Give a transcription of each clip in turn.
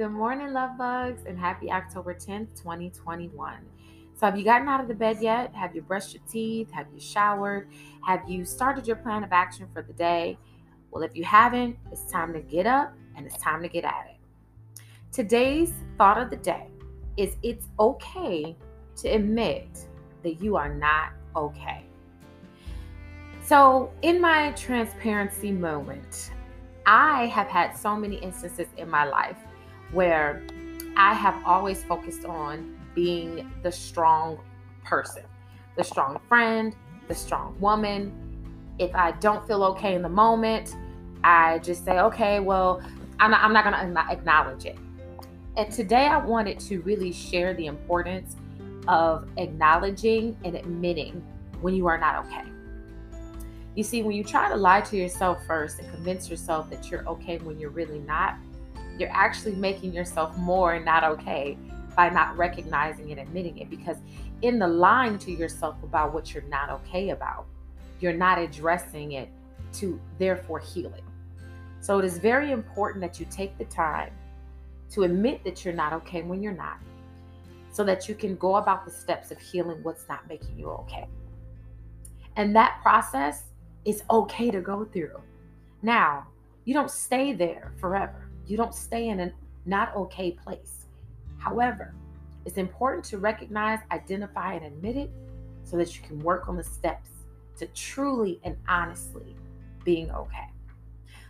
Good morning, love bugs, and happy October 10th, 2021. So, have you gotten out of the bed yet? Have you brushed your teeth? Have you showered? Have you started your plan of action for the day? Well, if you haven't, it's time to get up and it's time to get at it. Today's thought of the day is it's okay to admit that you are not okay. So, in my transparency moment, I have had so many instances in my life where I have always focused on being the strong person, the strong friend, the strong woman. If I don't feel okay in the moment, I just say, okay, well, I'm not, I'm not going to acknowledge it. And today I wanted to really share the importance of acknowledging and admitting when you are not okay. You see, when you try to lie to yourself first and convince yourself that you're okay when you're really not, you're actually making yourself more not okay by not recognizing and admitting it. Because in the lying to yourself about what you're not okay about, you're not addressing it to therefore heal it. So it is very important that you take the time to admit that you're not okay when you're not, so that you can go about the steps of healing what's not making you okay. And that process is okay to go through. Now, you don't stay there forever. You don't stay in a not okay place. However, it's important to recognize, identify, and admit it so that you can work on the steps to truly and honestly being okay.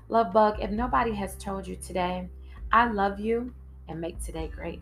Love Bug, if nobody has told you today, I love you and make today great.